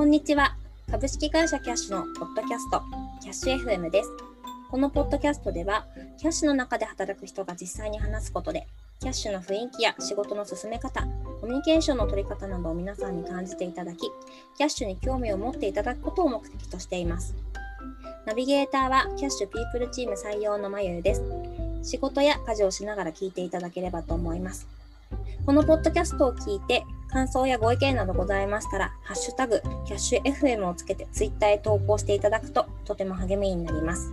こんにちは。株式会社キャッシュのポッドキャスト、キャッシュ FM です。このポッドキャストでは、キャッシュの中で働く人が実際に話すことで、キャッシュの雰囲気や仕事の進め方、コミュニケーションの取り方などを皆さんに感じていただき、キャッシュに興味を持っていただくことを目的としています。ナビゲーターはキャッシュピープルチーム採用のまゆゆです。仕事や家事をしながら聞いていただければと思います。このポッドキャストを聞いて、感想やご意見などございましたら、ハッシュタグ、キャッシュ FM をつけてツイッターへ投稿していただくととても励みになります。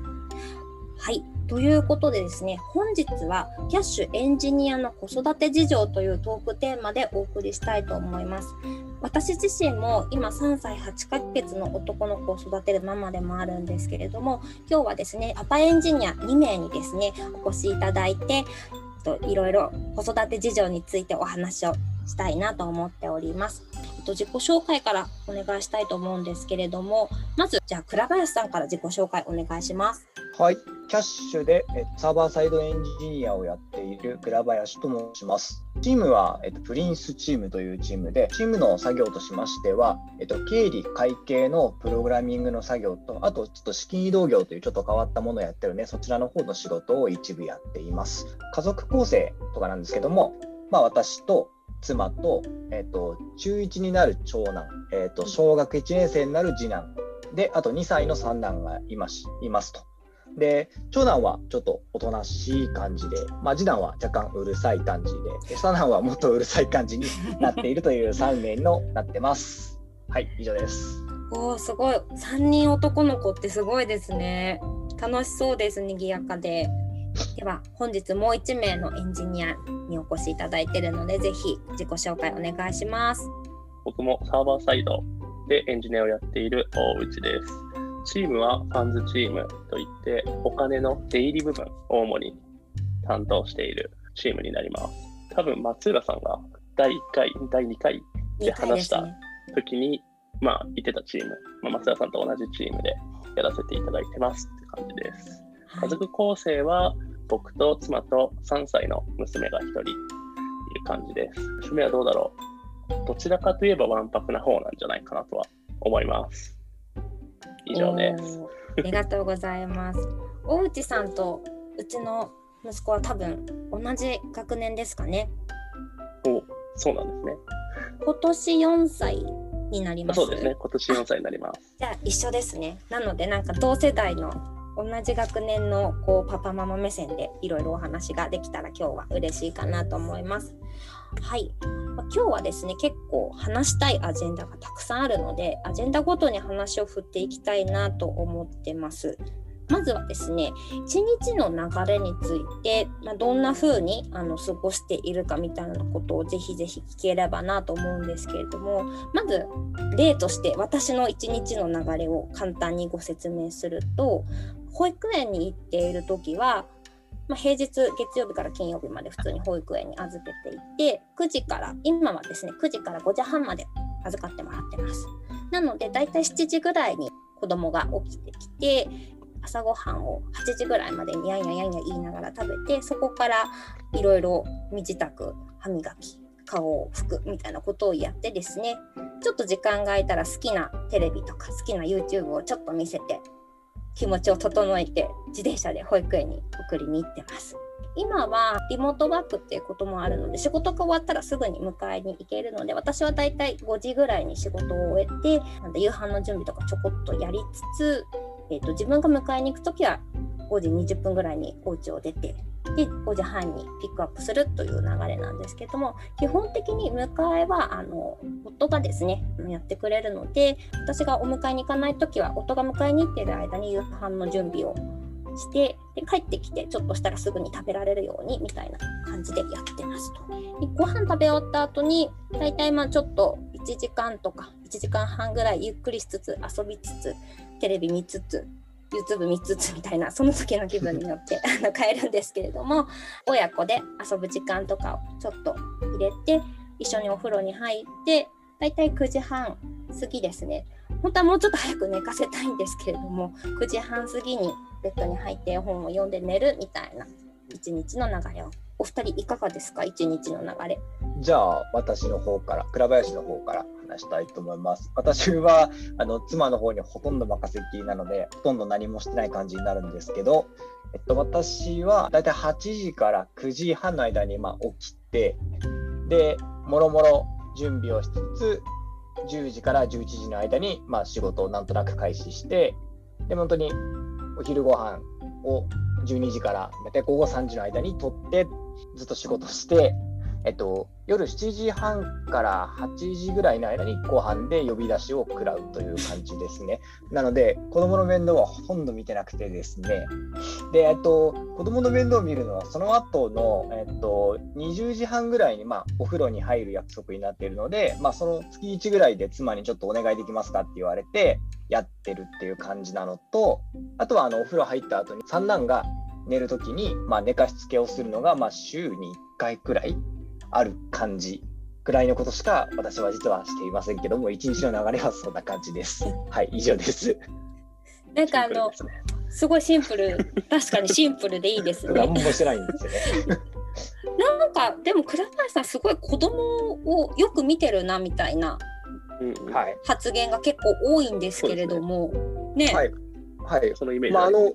はい。ということでですね、本日はキャッシュエンジニアの子育て事情というトークテーマでお送りしたいと思います。私自身も今3歳8ヶ月の男の子を育てるママでもあるんですけれども、今日はですね、パパエンジニア2名にですね、お越しいただいて、いろいろ子育て事情についてお話をしたいなと思っております。えっと自己紹介からお願いしたいと思うんですけれども、まずじゃあ倉林さんから自己紹介お願いします。はい、キャッシュでサーバーサイドエンジニアをやっている倉林と申します。チームは、えっと、プリンスチームというチームで、チームの作業としましては、えっと、経理、会計のプログラミングの作業と、あと、ちょっと資金移動業というちょっと変わったものをやってるね、そちらの方の仕事を一部やっています。家族構成とかなんですけども、まあ、私と妻と、えっ、ー、と、中1になる長男、えっ、ー、と、小学1年生になる次男、で、あと2歳の三男がいますいますと。で、長男はちょっとおとなしい感じで、まあ、次男は若干うるさい感じで、で三男はもっとうるさい感じになっているという3名のなってます。はい、以上です。おお、すごい。3人男の子ってすごいですね。楽しそうです、賑やかで。では本日もう1名のエンジニアにお越しいただいているのでぜひ自己紹介お願いします。僕もサーバーサイドでエンジニアをやっている大内です。チームはファンズチームといってお金の出入り部分を主に担当しているチームになります。多分松浦さんが第1回第2回で話した時に、ね、まあ言ってたチーム、まあ、松浦さんと同じチームでやらせていただいてますって感じです。家族構成は僕と妻と3歳の娘が1人いる感じです。趣味はどうだろう？どちらかといえばわんぱくな方なんじゃないかなとは思います。以上です。ありがとうございます。大内さんとうちの息子は多分同じ学年ですかね。おそうなんですね。今年4歳になります。そうですね。今年4歳になります。じゃあ一緒ですね。なのでなんか同世代の同じ学年のこうパパママ目線でいろいろお話ができたら今日は嬉しいかなと思います。はい、ま今日はですね結構話したいアジェンダがたくさんあるのでアジェンダごとに話を振っていきたいなと思ってます。まずはですね一日の流れについて、まあ、どんな風にあの過ごしているかみたいなことをぜひぜひ聞ければなと思うんですけれどもまず例として私の一日の流れを簡単にご説明すると保育園に行っている時は、まあ、平日月曜日から金曜日まで普通に保育園に預けていて9時から今はですね9時から5時半まで預かってもらってます。なのでだいたい7時ぐらいに子供が起きてきて朝ごはんを8時ぐらいまでにやんやんやんや言いながら食べてそこからいろいろ身支度歯磨き顔を拭くみたいなことをやってですねちょっと時間が空いたら好きなテレビとか好きな YouTube をちょっと見せて気持ちを整えて自転車で保育園に送りに行ってます。今はリモートワークっていうこともあるので仕事が終わったらすぐに迎えに行けるので私はだいたい5時ぐらいに仕事を終えてなん夕飯の準備とかちょこっとやりつつ、えーと、自分が迎えに行く時は5時20分ぐらいにお家を出てで5時半にピックアップするという流れなんですけども基本的に迎えはあの夫がですねやってくれるので私がお迎えに行かない時は夫が迎えに行っている間に夕飯の準備をしてで帰ってきてちょっとしたらすぐに食べられるようにみたいな感じでやってますと。でご飯食べ終わった後に大体まあちょっと1時間とか1時間半ぐらいゆっくりしつつ遊びつつテレビ見つつ YouTube 見つつみたいなその時の気分によって あの変えるんですけれども親子で遊ぶ時間とかをちょっと入れて一緒にお風呂に入って大体9時半過ぎですね。本当はもうちょっと早く寝かせたいんですけれども9時半過ぎにベッドに入って本を読んで寝るみたいな一日の流れをお二人いかがですか？一日の流れ。じゃあ私の方から倉林の方から話したいと思います。私はあの妻の方にほとんど任せっきりなのでほとんど何もしてない感じになるんですけど、えっと、私はだいたい8時から9時半の間にまあ起きてでもろもろ準備をしつつ10時から11時の間にまあ仕事をなんとなく開始してで本当にお昼ご飯を12時から大体午後3時の間に撮ってずっと仕事して、えっと、夜7時半から8時ぐらいの間に後半で呼び出しを食らうという感じですね。なので子供の面倒はほとんど見てなくてですね。で、えっと、子供の面倒を見るのはその後の、えっと、20時半ぐらいに、まあ、お風呂に入る約束になっているので、まあ、その月1ぐらいで妻にちょっとお願いできますかって言われてやってるっていう感じなのとあとはあのお風呂入った後に三男が寝るときに、まあ、寝かしつけをするのが、まあ、週に1回くらいある感じくらいのことしか私は実はしていませんけども一日の流れはそんな感じです。はい以上です。なんかあのすね。すごいシンプル。確かにシンプルでいいですね。何もしてないんですよね。なんかでも倉林さんすごい子供をよく見てるなみたいなうんうん。はい。発言が結構多いんですけれども。ね。はい。はい。そのイメージまあ、あの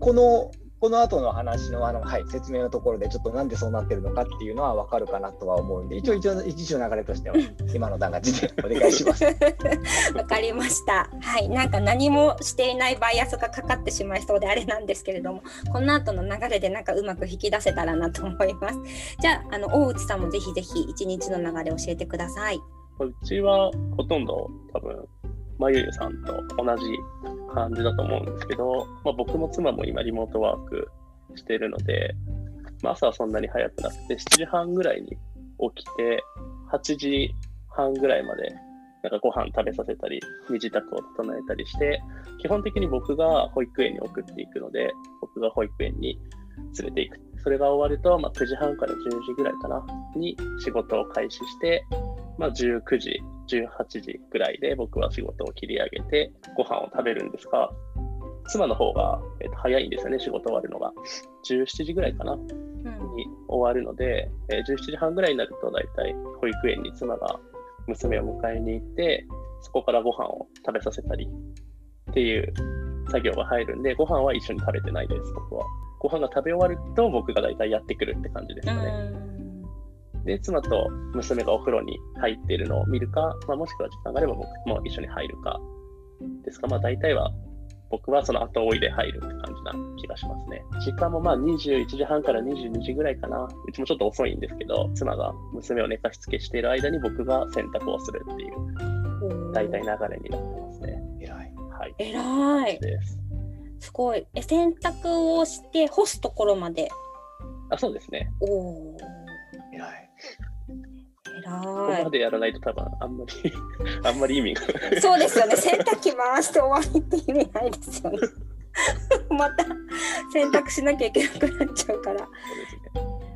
このこの後の話のあの、はい、説明のところでちょっとなんでそうなってるのかっていうのは分かるかなとは思うんで一応一応一応流れとしては今の段階でお願いします。わかりました。はい、なんか何もしていないバイアスがかかってしまいそうであれなんですけれども、この後の流れでなんかうまく引き出せたらなと思います。じゃあ、あの大内さんもぜひぜひ一日の流れ教えてください。うちはほとんど多分、まゆゆさんと同じ感じだと思うんですけど、まあ、僕も妻も今リモートワークしてるので、まあ、朝はそんなに早くなくて、7時半ぐらいに起きて、8時半ぐらいまでなんかご飯食べさせたり、身支度を整えたりして、基本的に僕が保育園に送っていくので、僕が保育園に連れていく。それが終わると、まあ、9時半から10時ぐらいかな、に仕事を開始して、まあ、19時、18時ぐらいで僕は仕事を切り上げてご飯を食べるんですが、妻の方が、えっと早いんですよね、仕事終わるのが。17時ぐらいかな、うん、に終わるので、えー17時半ぐらいになると、大体保育園に妻が娘を迎えに行って、そこからご飯を食べさせたりっていう作業が入るんで、ご飯は一緒に食べてないです、僕は。ご飯が食べ終わると、僕が大体やってくるって感じですかね。うんで、妻と娘がお風呂に入っているのを見るか、まあ、もしくは時間があれば僕も一緒に入るかですか、まあ、大体は僕はその後追いで入るって感じな気がしますね。時間もまあ21時半から22時ぐらいかな。うちもちょっと遅いんですけど、妻が娘を寝かしつけしている間に僕が洗濯をするっていう大体流れになってますね。偉いはい。えらい。です。すごい。え、洗濯をして干すところまで。あ、そうですね。おお。偉いえここま。でやらないと多分あんまり、あんまり意味が。そうですよね。洗濯機回して終わりって意味ないですよね。また洗濯しなきゃいけなくなっちゃうから。ね。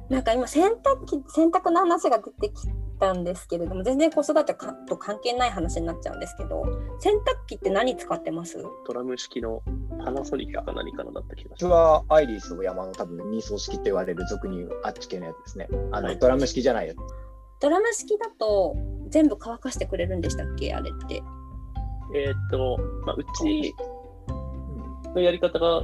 なんか今洗濯機洗濯の話が出てきたんですけれども全然子育てかと関係ない話になっちゃうんですけど洗濯機って何使ってます？ドラム式のパナソニックか何かのだった気がし私ます。はアイリスオーヤマの多分二層式って言われる俗に言うあっち系のやつですね。あの、はいドラム式じゃないやつ。ドラム式だと全部乾かしてくれるんでしたっけ？あれって。えーっと、まあ、うちのやり方が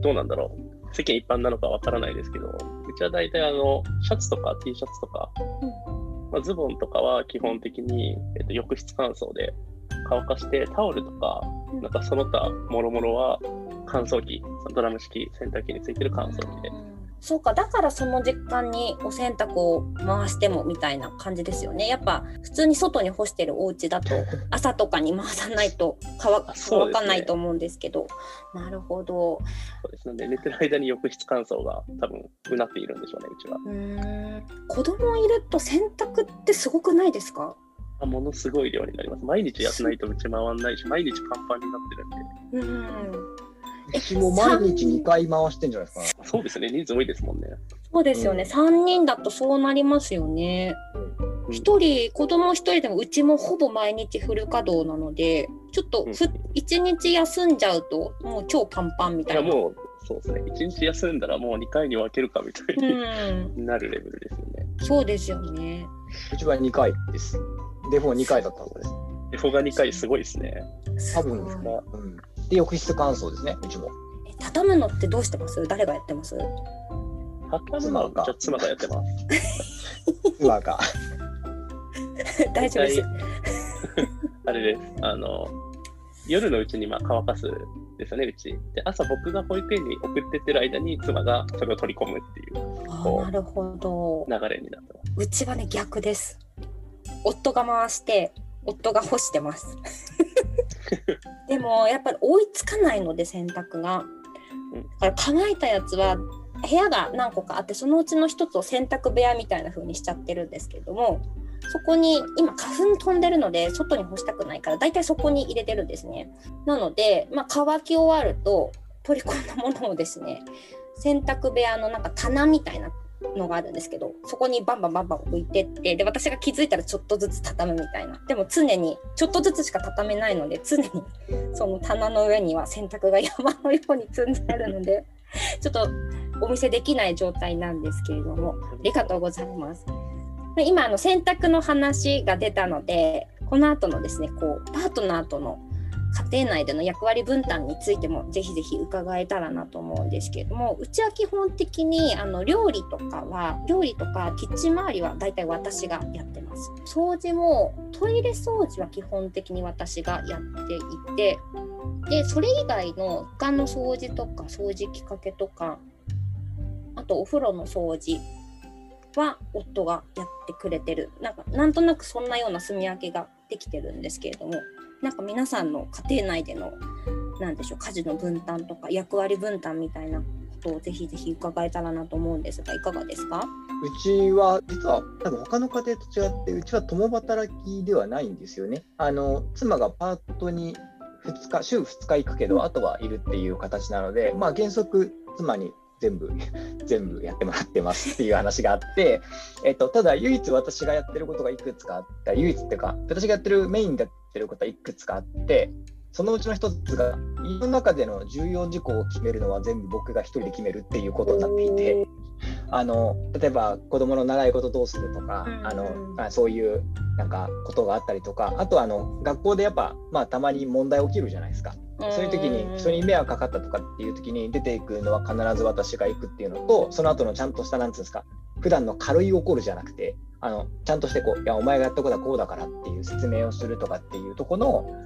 どうなんだろう。世間一般なのかわからないですけど、うちは大体あの、シャツとか T シャツとか、まあ、ズボンとかは基本的に、えっと、浴室乾燥で乾かして、タオルとか、うんなんかその他もろもろは乾燥機、ドラム式洗濯機についてる乾燥機で。そうかだからその時間にお洗濯を回してもみたいな感じですよね。やっぱ普通に外に干してるお家だと 朝とかに回さないと乾 乾かないと思うんですけど。なるほど。そうですので、寝てる間に浴室乾燥が多分うなっているんでしょうね、うちは。うーん。子供いると洗濯ってすごくないですか？あものすごい量になります。毎日やってないとうち回んないし、毎日パンパンになってるんで。うんうちも毎日2回回してんじゃないですか、そうですね、人数多いですもんね。そうですよね、3人だとそうなりますよね。うん一人子供一人でもうちもほぼ毎日フル稼働なのでちょっとふうん一日休んじゃうともう超パンパンみいや、たいな。もう、そうですね。1日休んだらもう2回に分けるかみたいになるレベルですよね。そうですよね。うちは2回です。デフォ2回だったのです。デフォが2回すごいですね。多分すごいまあうん。で、浴室乾燥ですね、うちも。え畳むのってどうしてます？誰がやってます？畳むのはうちは妻がやってます。今が。大丈夫です。あれです。あの、夜のうちにまあ乾かすですよね、うち。で、朝僕が保育園に送ってってる間に妻がそれを取り込むっていうなるほど。流れになってます。うちはね逆です。夫が回して夫が干してます。でもやっぱり追いつかないので洗濯が。うんだから乾いたやつは部屋が何個かあってそのうちの一つを洗濯部屋みたいな風にしちゃってるんですけれどもそこに今花粉飛んでるので外に干したくないからだいたいそこに入れてるんですね。なので、まあ、乾き終わると取り込んだものをですね洗濯部屋のなんか棚みたいなのがあるんですけどそこにバンバンバンバン置いてってで私が気づいたらちょっとずつ畳むみたいなでも常にちょっとずつしか畳めないので常にその棚の上には洗濯が山のように積んであるので ちょっとお見せできない状態なんですけれどもありがとうございます。今あの洗濯の話が出たのでこの後のですねこうパートナーとの家庭内での役割分担についてもぜひぜひ伺えたらなと思うんですけれどもうちは基本的にあの料理とかは料理とかキッチン周りは大体私がやってます。掃除もトイレ掃除は基本的に私がやっていてでそれ以外の他の掃除とか掃除機かけとかあとお風呂の掃除は夫がやってくれてる。なんかなんとなくそんなような住み分けができてるんですけれども。なんか皆さんの家庭内でのなんでしょう家事の分担とか役割分担みたいなことをぜひぜひ伺えたらなと思うんですがいかがですか？うちは実は多分他の家庭と違ってうちは共働きではないんですよね。あの妻がパートに2日週2日行くけどあとはいるっていう形なのでまあ原則妻に全部 全部やってもらってますっていう話があって、えっと、ただ唯一私がやってることがいくつかあった。唯一っていうか私がやってるメインでやってることはいくつかあってそのうちの一つが家の中での重要事項を決めるのは全部僕が一人で決めるっていうことになっていて。あの例えば子供の習い事どうするとか、うんあのあそういうなんかことがあったりとかあとはあの学校でやっぱ、まあ、たまに問題起きるじゃないですかそういう時に人に迷惑かかったとかっていう時に出ていくのは必ず私が行くっていうのとその後のちゃんとしたなんつうんですか普段の軽い怒るじゃなくてあのちゃんとしてこういやお前がやったことはこうだからっていう説明をするとかっていうところ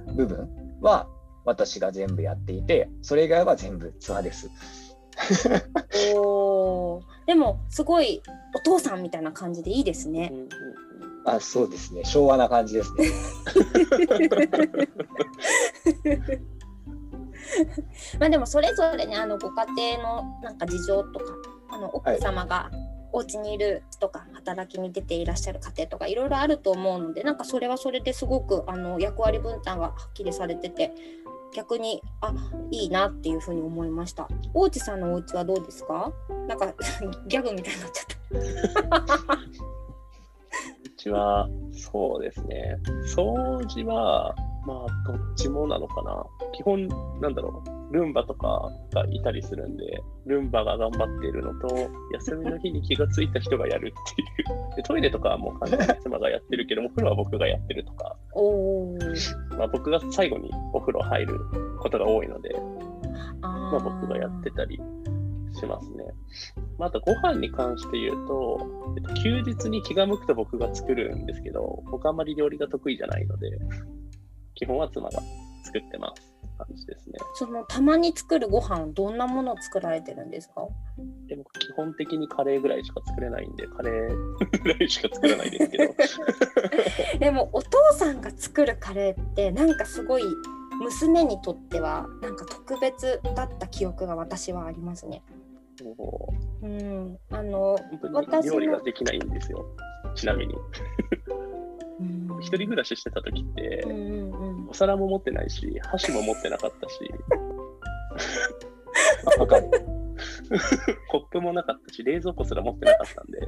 の部分は私が全部やっていてそれ以外は全部ツアーです。おーでもすごいお父さんみたいな感じでいいですねうんうんうんあそうですね昭和な感じですね。まあでもそれぞれねあのご家庭のなんか事情とかあの奥様がお家にいるとか働きに出ていらっしゃる家庭とかいろいろあると思うのでなんかそれはそれですごくあの役割分担がはっきりされてて逆にあいいなっていうふうに思いました。大地さんのお家はどうですか？なんか ギャグみたいになっちゃった。うちは、そうですね。掃除は、まあ、どっちもなのかな。基本、なんだろう、ルンバとかがいたりするんで、ルンバが頑張っているのと、休みの日に気がついた人がやるっていう。でトイレとかはもう完全に妻がやってるけども、お風呂は僕がやってるとか、まあ、僕が最後にお風呂入ることが多いので、あまあ、僕がやってたりしますね。まあ、あとご飯に関して言うと、えっと、休日に気が向くと僕が作るんですけど、僕あんまり料理が得意じゃないので、基本は妻が作ってます感じですね。そのたまに作るご飯どんなものを作られてるんですか？でも基本的にカレーぐらいしか作れないんで、カレーぐらいしか作らないですけど、でもお父さんが作るカレーってなんかすごい娘にとってはなんか特別だった記憶が私はありますね。もううん、あの、私料理ができないんですよ。ちなみに。うん、一人暮らししてた時ってう、んうんうんお皿も持ってないし、箸も持ってなかったし、あわかる。コップもなかったし、冷蔵庫すら持ってなかったんで、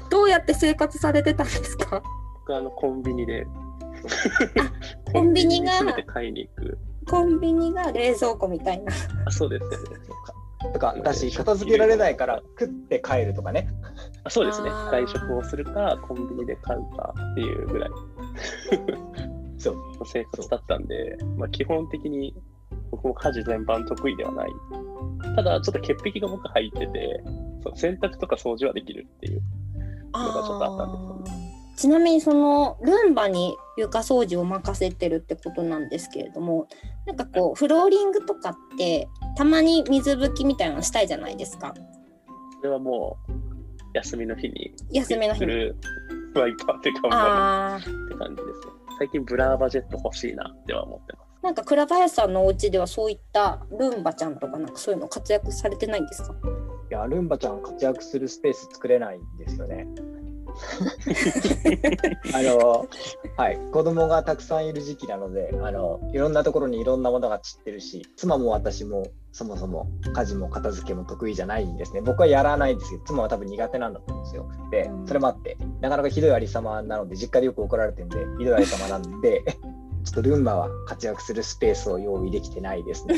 どうやって生活されてたんですか？僕はあのコンビニで、コンビニがせめて買いに行く。コンビニが冷蔵庫みたいな。あそうです、そうです。とかだし片付けられないから食って帰るとかねあそうですね。外食をするか、コンビニで買うかっていうぐらい そうの生活だったんで、まあ、基本的に僕も家事全般得意ではない。ただ、ちょっと潔癖が僕入ってて、そう洗濯とか掃除はできるっていう。のがちょっとあったんですよちなみにそのルンバに床掃除を任せてるってことなんですけれどもなんかこうフローリングとかってたまに水拭きみたいなのしたいじゃないですかそれはもう、休みの日に休みの日に。するワイパーで頑張るって感じですね。最近ブラーバジェット欲しいなっては思ってます。なんか倉林さんのお家ではそういったルンバちゃんとかなんかそういうの活躍されてないんですか？いやルンバちゃん活躍するスペース作れないんですよねあのはい。子供がたくさんいる時期なのであのいろんなところにいろんなものが散ってるし妻も私もそもそも家事も片付けも得意じゃないんですね。僕はやらないんですけど妻は多分苦手なんだと思うんですよ。でうん。それもあってなかなかひどいありさまなので実家でよく怒られてるんでひどいありさまなんで ちょっとルンバは活躍するスペースを用意できてないですね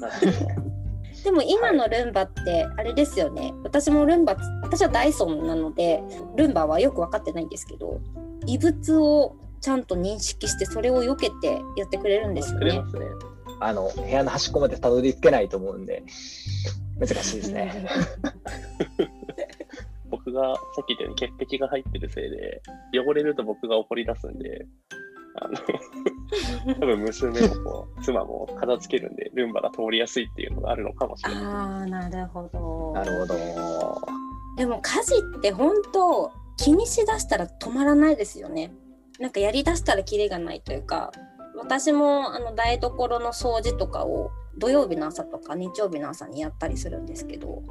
でも今のルンバってあれですよね、私もルンバ私はダイソンなのでルンバはよく分かってないんですけど異物をちゃんと認識してそれを避けてやってくれるんですよねくれま。すね。あの部屋の端っこまでたどり着けないと思うんで難しいですね。僕がさっき言ったように潔癖が入ってるせいで、汚れると僕が怒り出すんで、あの多分娘もこう妻も片付けるんで、ルンバが通りやすいっていうのがあるのかもしれない。ああなるほど。なるほど。でも家事って本当気にしだしたら止まらないですよね。なんかやりだしたらキリがないというか私もあの台所の掃除とかを土曜日の朝とか日曜日の朝にやったりするんですけど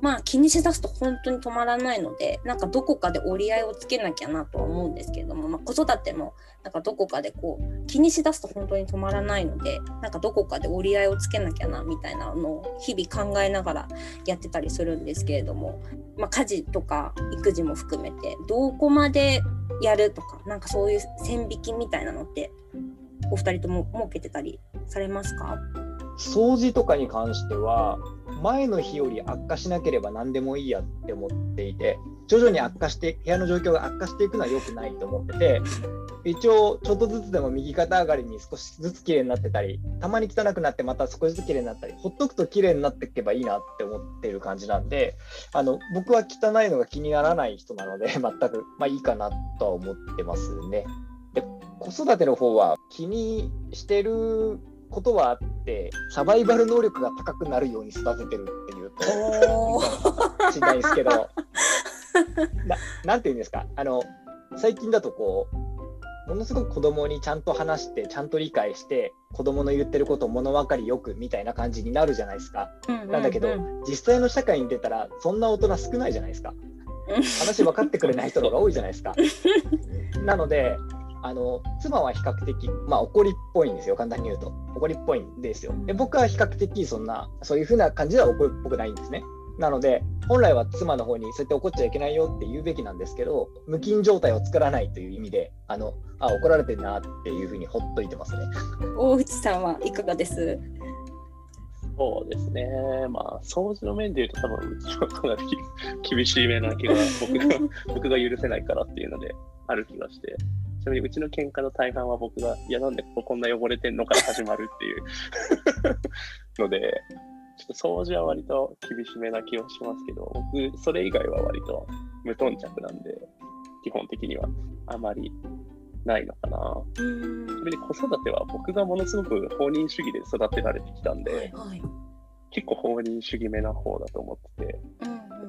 まあ気にしだすと本当に止まらないのでなんかどこかで折り合いをつけなきゃなとは思うんですけれども、まあ、子育てもなんかどこかでこう気にしだすと本当に止まらないのでなんかどこかで折り合いをつけなきゃなみたいなのを日々考えながらやってたりするんですけれども、まあ、家事とか育児も含めてどこまでやるとかなんかそういう線引きみたいなのってお二人とも設けてたりされますか？掃除とかに関しては前の日より悪化しなければ何でもいいやって思っていて徐々に悪化して部屋の状況が悪化していくのは良くないと思ってて一応ちょっとずつでも右肩上がりに少しずつ綺麗になってたりたまに汚くなってまた少しずつ綺麗になったりほっとくと綺麗になっていけばいいなって思ってる感じなんであの僕は汚いのが気にならない人なので 全くまあいいかなとは思ってますね。で子育ての方は気にしてることはあってサバイバル能力が高くなるように育ててるっていうとしれないですけどななんていうんですか？あの最近だとこうものすごく子供にちゃんと話してちゃんと理解して子供の言ってることを物分かりよくみたいな感じになるじゃないですか。なんだけど、実際の社会に出たらそんな大人少ないじゃないですか。話分かってくれない人の方が多いじゃないですか。なのであの妻は比較的、まあ、怒りっぽいんですよ。簡単に言うと。怒りっぽいんですよ。で僕は比較的そんなそういう風な感じでは怒りっぽくないんですね。なので本来は妻の方にそうやって怒っちゃいけないよって言うべきなんですけど無菌状態を作らないという意味であのあ怒られてるなっていう風にほっといてますね。大内さんはいかがです？そうですね。まあ、掃除の面で言うと、多分うちはかなり 厳しい目な気が僕が、僕が許せないからっていうので、ある気がして。ちなみに、うちの喧嘩の大半は僕が、いや、なんでこここんな汚れてんのから始まるっていう。ので、ちょっと掃除は割と厳しめな気はしますけど、僕、それ以外は割と無頓着なんで、基本的にはあまりないのかな。ちなみに子育ては僕がものすごく放任主義で育てられてきたんで、はい結構放任主義めな方だと思ってて、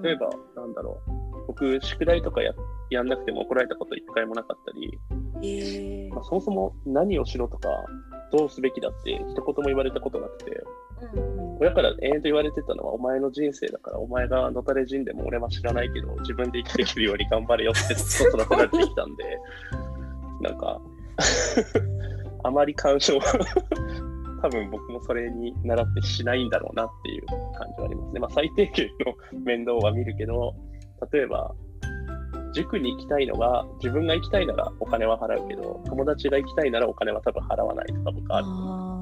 例えば、なんだろう、僕、宿題とかややんなくても怒られたこと一回もなかったり、へーまあ、そもそも何をしろとか、どうすべきだって一言も言われたことなくて、うんうん親から延々と言われてたのは、お前の人生だから、お前がのたれ死んでも俺は知らないけど、自分で生きていけるように頑張れよってずっと育てられてきたんで、なんか、あまり干渉は 多分僕もそれに習ってしないんだろうなっていう感じはありますね。まあ、最低限の面倒は見るけど、例えば、塾に行きたいのが、自分が行きたいならお金は払うけど、友達が行きたいならお金は多分払わないとか僕ある。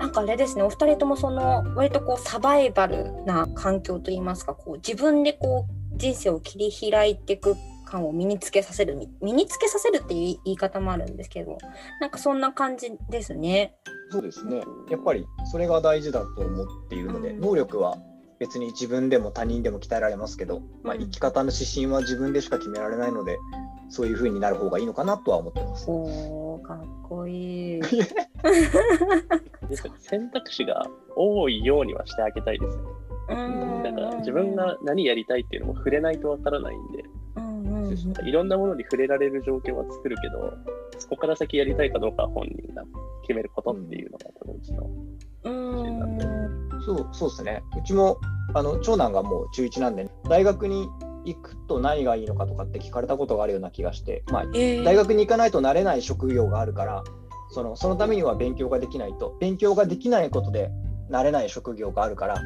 あかあれですねお二人ともその割とこうサバイバルな環境といいますかこう自分でこう人生を切り開いていく感を身につけさせる身につけさせるっていう言い方もあるんですけどなんかそんな感じですね。そうですねやっぱりそれが大事だと思っているので、うん、能力は別に自分でも他人でも鍛えられますけど、まあ、生き方の指針は自分でしか決められないので、そういう風になる方がいいのかなとは思ってます。おかっこいい。選択肢が多いようにはしてあげたいですよ、ね。だから自分が何やりたいっていうのも触れないとわからないんで、いろんなものに触れられる条件は作るけど、そこから先やりたいかどうかは本人が決めることっていうのが多分うちのそうそうですね。うちもあの長男がもう中1なんで、大学に行くと何がいいのかとかって聞かれたことがあるような気がして、まあ、えー、大学に行かないとなれない職業があるからそのそのためには勉強ができないと勉強ができないことでなれない職業があるから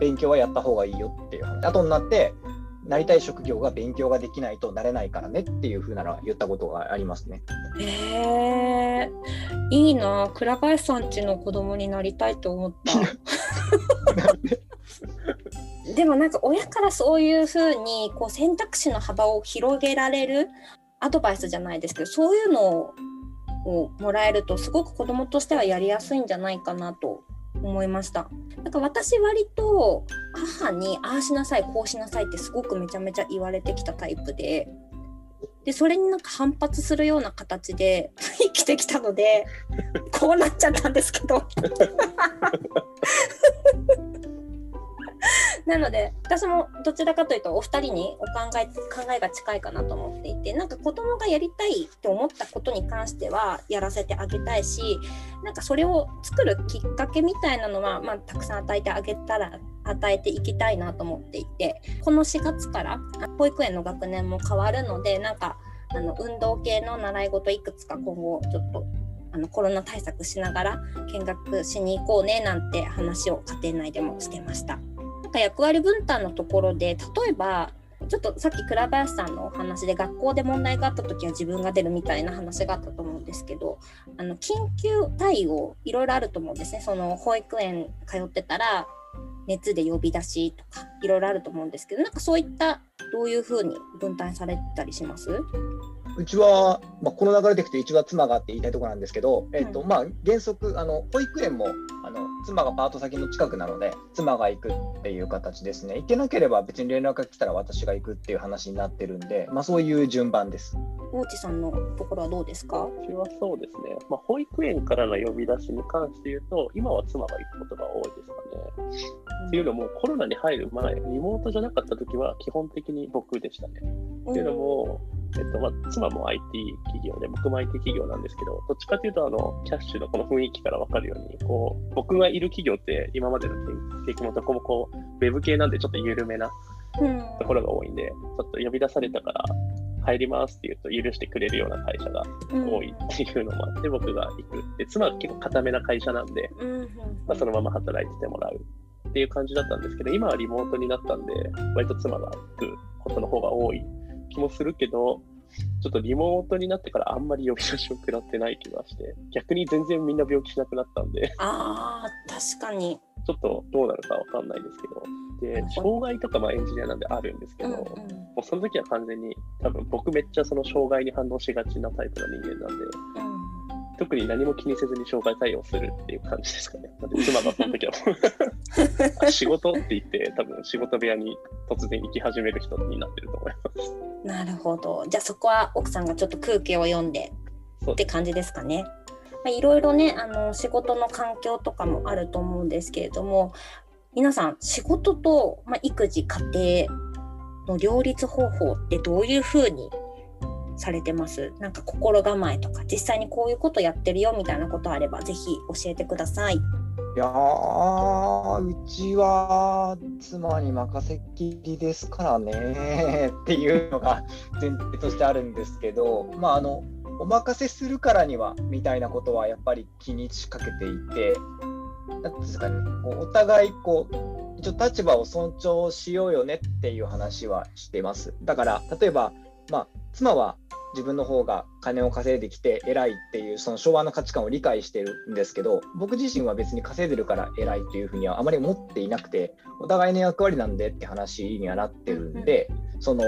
勉強はやった方がいいよっていう話。後になってなりたい職業が勉強ができないとなれないからねっていうふうなら言ったことがありますね。へえいいな倉林さんちの子供になりたいと思った。でもなんか親からそういうふうにこう選択肢の幅を広げられるアドバイスじゃないですけどそういうのをもらえるとすごく子供としてはやりやすいんじゃないかなと思いました。なんか私割と母にああしなさいこうしなさいってすごくめちゃめちゃ言われてきたタイプで。でそれになんか反発するような形で 生きてきたのでこうなっちゃったんですけど なので私もどちらかというとお二人にお考え考えが近いかなと思っていてなんか子供がやりたいって思ったことに関してはやらせてあげたいしなんかそれを作るきっかけみたいなのは、まあ、たくさん与えてあげたら与えていきたいなと思っていてこの4月から保育園の学年も変わるのでなんかあの運動系の習い事いくつか今後ちょっとあのコロナ対策しながら見学しに行こうねなんて話を家庭内でもしてました。か役割分担のところで例えばちょっとさっき倉林さんのお話で学校で問題があった時は自分が出るみたいな話があったと思うんですけどあの緊急対応いろいろあると思うんですね。その保育園通ってたら熱で呼び出しとかいろいろあると思うんですけどなんかそういったどういうふうに分担されたりします？うちは、まあ、この流れでいくと、うちは妻がって言いたいところなんですけど、えっとまあ、原則あの、保育園もあの妻がパート先の近くなので、妻が行くっていう形ですね。行けなければ別に連絡が来たら私が行くっていう話になってるんで、まあ、そういう順番です。大地さんのところはどうですか？うちはそうですね、まあ、保育園からの呼び出しに関して言うと、今は妻が行くことが多いですかね。うん、っていうのも、コロナに入る前、リモートじゃなかった時は基本的に僕でしたね。っていうのも、えっとまあ、妻も IT 企業で、僕も IT 企業なんですけど、どっちかというと、あの、キャッシュのこの雰囲気から分かるように、こう、僕がいる企業って今までの経験もどこもこう、ウェブ系なんでちょっと緩めなところが多いんで、ちょっと呼び出されたから、入りますって言うと許してくれるような会社が多いっていうのもあって、僕が行く。で、妻は結構固めな会社なんで、まあ、そのまま働いててもらうっていう感じだったんですけど、今はリモートになったんで、割と妻が行くことの方が多い気もするけど、ちょっとリモートになってからあんまり呼び出しを食らってない気がして、逆に全然みんな病気しなくなったんで。ああ、確かに。ちょっとどうなるかわかんないですけど、で、障害とかまあエンジニアなんであるんですけど、うんうん、もうその時は完全に、多分僕めっちゃその障害に反応しがちなタイプの人間なんで、うん。特に何も気にせずに障害対応するっていう感じですかね。妻がその時は仕事って言って、多分仕事部屋に突然行き始める人になってると思います。なるほど。じゃあそこは奥さんがちょっと空気を読んでって感じですかね。まあ、いろいろねあの仕事の環境とかもあると思うんですけれども皆さん仕事と、まあ、育児家庭の両立方法ってどういうふうにされてます？なんか心構えとか実際にこういうことやってるよみたいなことあればぜひ教えてください。いやうちは妻に任せっきりですからねっていうのが前提としてあるんですけど、まあ、あのお任せするからにはみたいなことはやっぱり気にしかけていて、なんですかね、お互いこう一応立場を尊重しようよねっていう話はしています。だから例えば、まあ、妻は自分の方が金を稼いできて偉いっていうその昭和の価値観を理解してるんですけど僕自身は別に稼いでるから偉いっていうふうにはあまり思っていなくてお互いの役割なんでって話にはなってるんで、その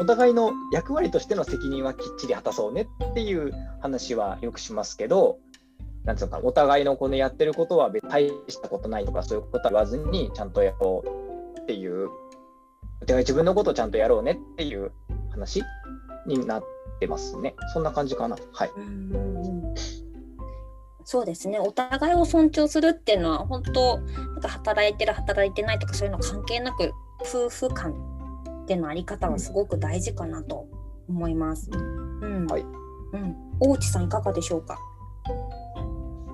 お互いの役割としての責任はきっちり果たそうねっていう話はよくしますけどなんつうのかお互いのこのやってることは大したことないとかそういうことは言わずにちゃんとやろうっていうお互い自分のことをちゃんとやろうねっていう話になってますね。そんな感じかな。はい。そうですねお互いを尊重するっていうのは本当なんか働いてる働いてないとかそういうの関係なく夫婦間っていうのあり方はすごく大事かなと思います。うん、はい。うん、大内さんいかがでしょうか？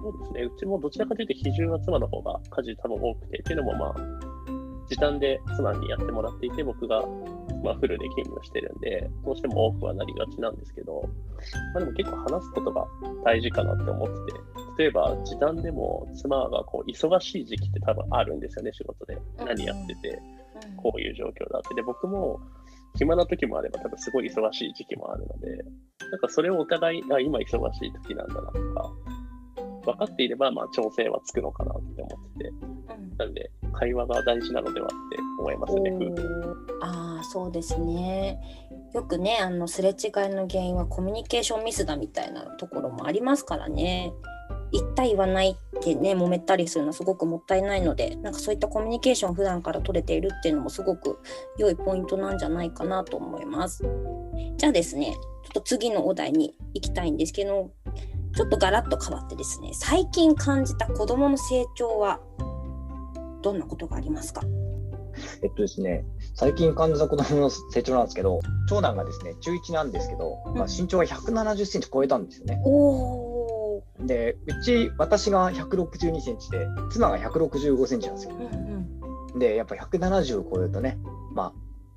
そうですね。うちもどちらかというと比重は妻の方が家事多分多くてっていうのもまあ時短で妻にやってもらっていて僕がまあ、フルで勤務してるんで、どうしても多くはなりがちなんですけど、まあ、でも結構話すことが大事かなって思ってて、例えば時短でも妻がこう忙しい時期って多分あるんですよね、仕事で。何やってて、こういう状況だって。で、僕も暇な時もあれば、多分すごい忙しい時期もあるので、なんかそれをお互い、あ、今忙しい時なんだなとか、分かっていれば、まあ、調整はつくのかなって思ってて、なんで、会話が大事なのではって思いますね、ああ、そうですね。よくね、あのすれ違いの原因はコミュニケーションミスだみたいなところもありますからね。言った言わないってね揉めたりするのはすごくもったいないのでなんかそういったコミュニケーションを普段から取れているっていうのもすごく良いポイントなんじゃないかなと思います。じゃあですねちょっと次のお題に行きたいんですけどちょっとガラッと変わってですね最近感じた子どもの成長はどんなことがありますか？えっとですね、最近感じた子供の成長なんですけど、長男がですね、中1なんですけど、まあ、身長が170センチ超えたんですよね。うん、で、うち、私が162センチで、妻が165センチなんですよ。うんうん、で、やっぱ170を超えるとね、ま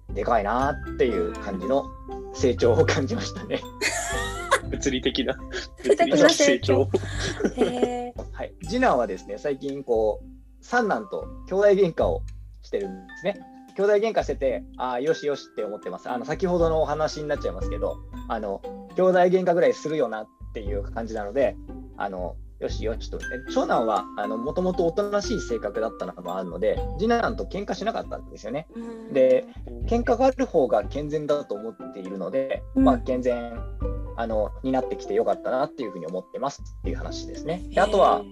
あ、でかいなっていう感じの成長を感じましたね。物理的な 物理的な成長。はい、次男はですね、最近こう、三男と兄弟喧嘩をしてるんですね。兄弟喧嘩してて、ああ、よしよしって思ってます。あの先ほどのお話になっちゃいますけど、あの兄弟喧嘩ぐらいするよなっていう感じなので、あのよしよしと。長男はもともとおとなしい性格だったのもあるので、次男と喧嘩しなかったんですよね。で、喧嘩がある方が健全だと思っているので、まあ、健全あのになってきてよかったなっていうふうに思ってますっていう話ですね。であとは、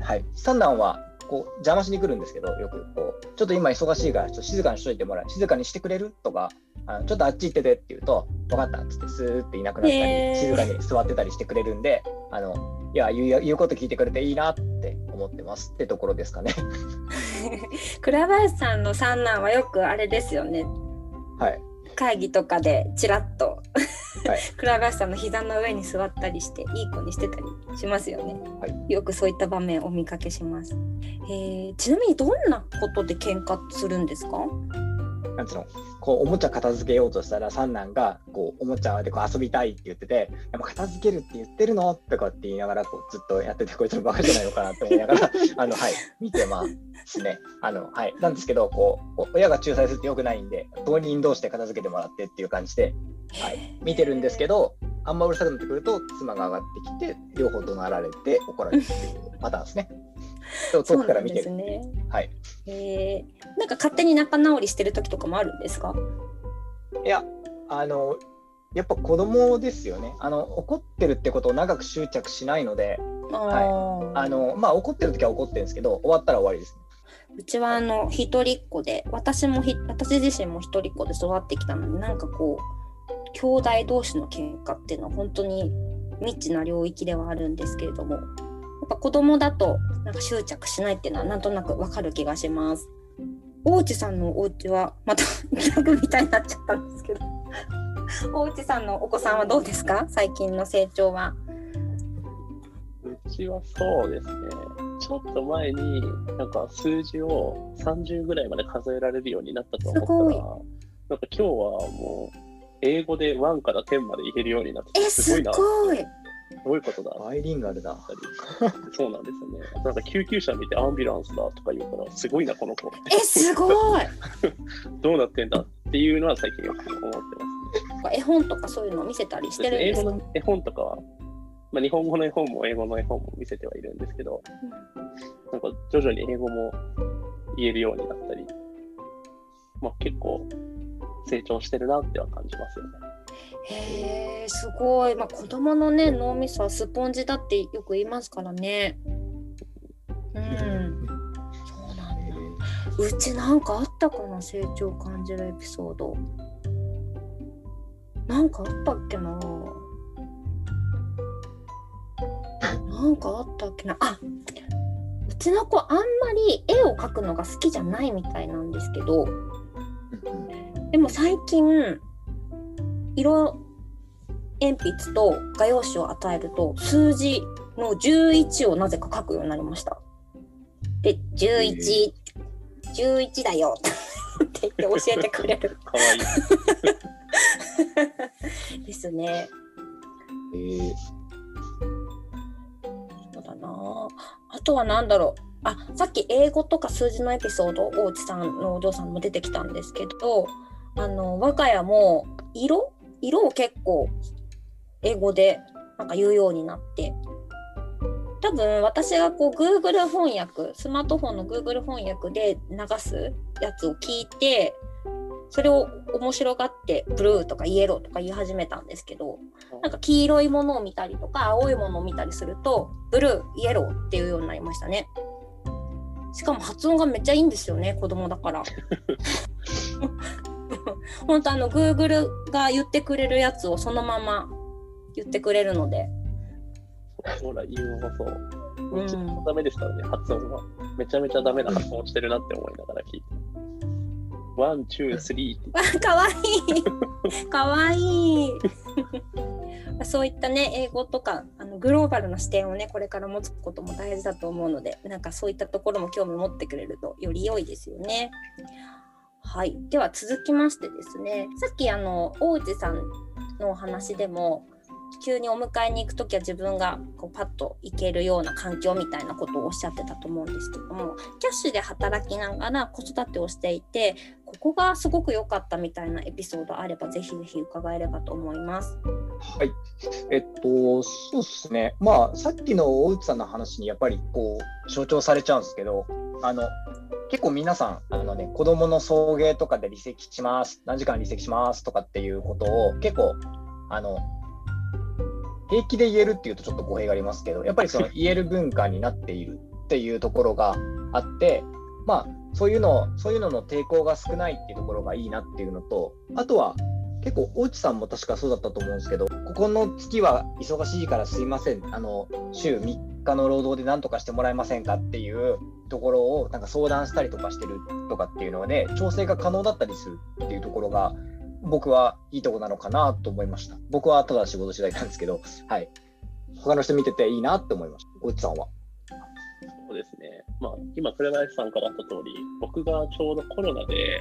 はい、三男はこう邪魔しに来るんですけど、よくこう、ちょっと今忙しいからちょっと静かにしといてもらう、静かにしてくれるとか、あのちょっとあっち行っててって言うと、分かったっつってスーっていなくなったり、静かに座ってたりしてくれるんで、あのいや言う、言うこと聞いてくれていいなって思ってますってところですかね。倉林さんの三男はよくあれですよね。はい。会議とかでちらっとはい、倉林さんの膝の上に座ったりしていい子にしてたりしますよね、はい、よくそういった場面お見かけします、えー、ちなみにどんなことで喧嘩するんですか？なんつうの？こうおもちゃ片付けようとしたら三男がこうおもちゃでこう遊びたいって言ってて「やっぱ片付けるって言ってるの?」とかって言いながらこうずっとやっててこいつのバカじゃないのかなって思いながら あの、はい、見てますね。あのはい、なんですけどこう親が仲裁するってよくないんで当人同士で片付けてもらってっていう感じで、はい、見てるんですけどあんまうるさくなってくると妻が上がってきて両方怒鳴られて怒られるっていうパターンですね。遠くから見てる。ね、はい。えー、なんか勝手に仲直りしてる時とかもあるんですか？いや、あの、やっぱ子供ですよね。あの怒ってるってことを長く執着しないので、はい、あのまあ怒ってる時は怒ってるんですけど、終わったら終わりです、ね。うちはあの一人っ子で、私もひ私自身も一人っ子で育ってきたので、なんかこう兄弟同士の喧嘩っていうのは本当に未知な領域ではあるんですけれども、っぱ子供だとなんか執着しないっていうのはなんとなくわかる気がします。大内さんのお家はまた ギャグみたいになっちゃったんですけど大内さんのお子さんはどうですか？最近の成長は。うちはそうですね。ちょっと前になんか数字を30ぐらいまで数えられるようになったと思ったら、なんか今日はもう英語で1から10までいけるようになってすごいな。すごいどういうことだ？バイリンガルだ。そうなんですよね。なんか救急車見てアンビュランスだとか言うから、すごいな、この子。え、すごい どうなってんだっていうのは最近よく思ってますね。か絵本とかそういうのを見せたりしてるんですか？英語の絵本とかは、まあ、日本語の絵本も英語の絵本も見せてはいるんですけど、なんか徐々に英語も言えるようになったり、まあ、結構成長してるなっては感じますよね。へえすごい、まあ、子供のね脳みそはスポンジだってよく言いますからね。うん。そうなんだ。うちなんかあったかな成長感じるエピソード。なんかあったっけな。なんかあったっけな。あうちの子あんまり絵を描くのが好きじゃないみたいなんですけど。でも最近色鉛筆と画用紙を与えると数字の11をなぜか書くようになりました。で11、11だよって言って教えてくれる かわいい。ですね。えーそうだなあとは何だろうあさっき英語とか数字のエピソード大内さんのお嬢さんも出てきたんですけどあの我が家も色色を結構英語でなんか言うようになって。多分私がこう Google 翻訳スマートフォンの Google 翻訳で流すやつを聞いてそれを面白がってブルーとかイエローとか言い始めたんですけどなんか黄色いものを見たりとか青いものを見たりするとブルーイエローっていうようになりましたね。しかも発音がめっちゃいいんですよね子供だから 本当あの Google が言ってくれるやつをそのまま言ってくれるのでほら、言うほそう。うんうちもダメですからね、発音が。めちゃめちゃダメな発音してるなって思いながら聞いて。 one, two, threeー かわいい かわいいそういったね英語とかあのグローバルな視点をねこれから持つことも大事だと思うのでなんかそういったところも興味持ってくれるとより良いですよね。はい、では続きましてですね。さっきあの大内さんのお話でも急にお迎えに行く時は自分がこうパッと行けるような環境みたいなことをおっしゃってたと思うんですけどもキャッシュで働きながら子育てをしていてここがすごく良かったみたいなエピソードあればぜひぜひ伺えればと思います。はい。えっと、そうですね。まあ、さっきの大内さんの話にやっぱりこう、象徴されちゃうんですけど、あの、結構皆さん、あのね、子供の送迎とかで離席します、何時間離席しますとかっていうことを結構、あの、平気で言えるっていうとちょっと語弊がありますけど、やっぱりその言える文化になっているっていうところがあって、まあ、そういうの、そういうのの抵抗が少ないっていうところがいいなっていうのと、あとは、結構、大内さんも確かそうだったと思うんですけど、ここの月は忙しいからすいません、あの週3日の労働で何とかしてもらえませんかっていうところをなんか相談したりとかしてるとかっていうので、調整が可能だったりするっていうところが、僕はいいとこなのかなと思いました。僕はただ仕事次第なんですけど、はい。他の人見てていいなって思いました。大内さんは。そうですね。まあ、今、紅林さんからあった通り、僕がちょうどコロナで、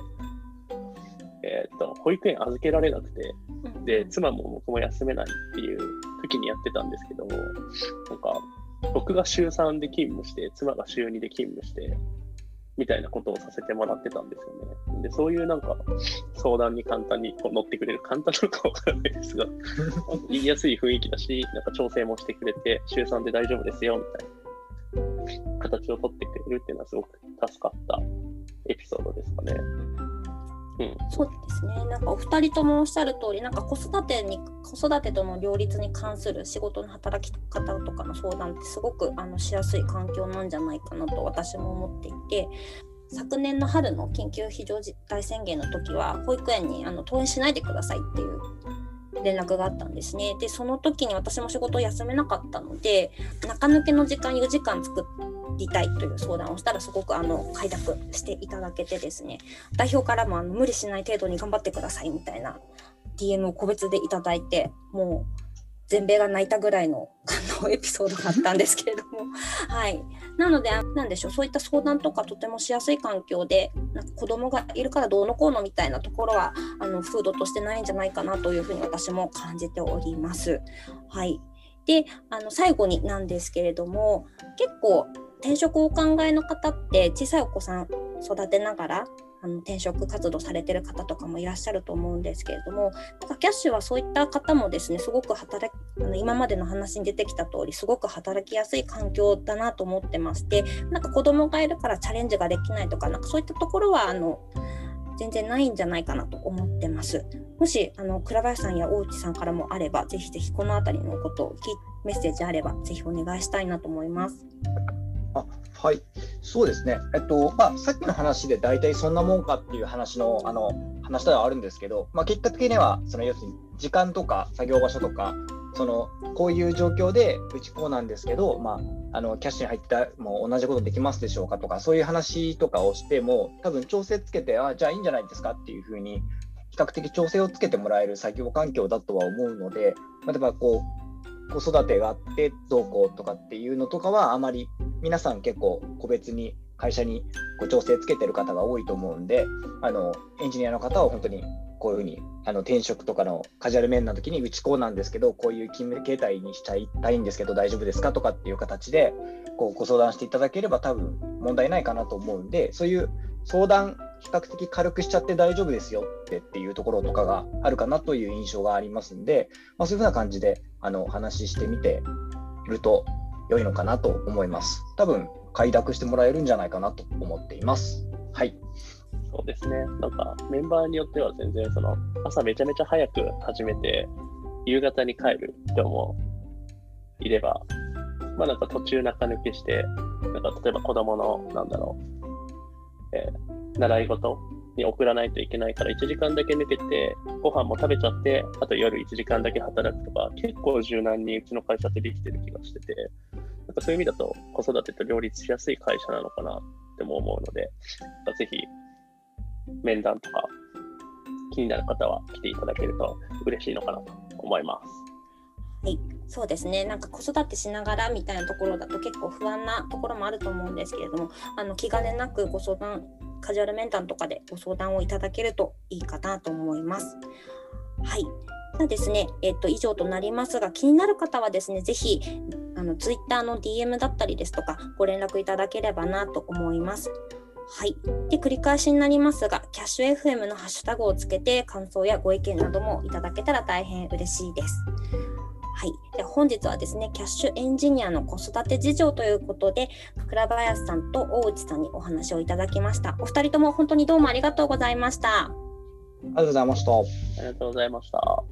えーっと、保育園預けられなくて、で、妻も僕も休めないっていう時にやってたんですけども、なんか、僕が週3で勤務して、妻が週2で勤務して、みたいなことをさせてもらってたんですよね。で、そういうなんか、相談に簡単にこう乗ってくれる、簡単なのかわからないですが、言いやすい雰囲気だし、なんか調整もしてくれて、週3で大丈夫ですよ、みたいな形を取ってくれるっていうのはすごく助かったエピソードですかね。うん。そうですね。なんかお二人ともおっしゃる通り、なんか子育てに子育てとの両立に関する仕事の働き方とかの相談ってすごくあのしやすい環境なんじゃないかなと私も思っていて。昨年の春の緊急非常事態宣言の時は保育園にあの登園しないでくださいっていう連絡があったんですね。でその時に私も仕事を休めなかったので中抜けの時間4時間作りたいという相談をしたらすごくあの快諾していただけてですね代表からもあの無理しない程度に頑張ってくださいみたいな DM を個別でいただいてもう全米が泣いたぐらいのあのエピソードがあったんですけれども。はい。なのであなんでしょうそういった相談とかとてもしやすい環境でなんか子供がいるからどうのこうのみたいなところはあの風土としてないんじゃないかなというふうに私も感じております。はい。であの最後になんですけれども結構転職をお考えの方って小さいお子さん育てながらあの転職活動されてる方とかもいらっしゃると思うんですけれどもなんかキャッシュはそういった方もですねすごく働きあの今までの話に出てきた通りすごく働きやすい環境だなと思ってましてなんか子供がいるからチャレンジができないとかなんかそういったところはあの全然ないんじゃないかなと思ってます。もしあの倉林さんや大内さんからもあればぜひぜひこの辺りのことをメッセージあればぜひお願いしたいなと思います。あはい、そうですね、えっとまあ、さっきの話で大体そんなもんかっていう話のあの話ではあるんですけど、まあ、結果的にはその要するに時間とか作業場所とかそのこういう状況でうちこうなんですけど、まあ、あのキャッシュに入ったもう同じことできますでしょうかとかそういう話とかをしても多分調整つけてあじゃあいいんじゃないですかっていうふうに比較的調整をつけてもらえる作業環境だとは思うので例えばこう子育てがあってどうこうとかっていうのとかはあまり皆さん結構個別に会社にこう調整つけてる方が多いと思うんであのエンジニアの方は本当にこういうふうにあの転職とかのカジュアル面な時にうちこうなんですけどこういう勤務形態にしちゃいたいんですけど大丈夫ですかとかっていう形でこうご相談していただければ多分問題ないかなと思うんでそういう相談比較的軽くしちゃって大丈夫ですよってっていうところとかがあるかなという印象がありますんで、まあ、そういうふうな感じであの話してみてると良いのかなと思います。多分快諾してもらえるんじゃないかなと思っています。はい。そうですね。なんかメンバーによっては全然その朝めちゃめちゃ早く始めて夕方に帰る人もいれば、まあなんか途中中抜けして、なんか例えば子供のなんだろう、えー、習い事に送らないといけないから1時間だけ抜けてご飯も食べちゃってあと夜1時間だけ働くとか結構柔軟にうちの会社ってできてる気がしててなんかそういう意味だと子育てと両立しやすい会社なのかなっても思うのでぜひ面談とか気になる方は来ていただけると嬉しいのかなと思います。はい、そうですねなんか子育てしながらみたいなところだと結構不安なところもあると思うんですけれどもあの気兼ねなくご相談カジュアル面談とかでご相談をいただけるといいかなと思います。はいでですね、えっと、以上となりますが、気になる方はですね、ぜひ、あの、ツイッターの DM だったりですとか、ご連絡いただければなと思います。はい。で、繰り返しになりますが、キャッシュ FM のハッシュタグをつけて感想やご意見などもいただけたら大変嬉しいです。はい、で本日はですねキャッシュエンジニアの子育て事情ということで倉林さんと大内さんにお話をいただきました。お二人とも本当にどうもありがとうございました。ありがとうございました。ありがとうございました。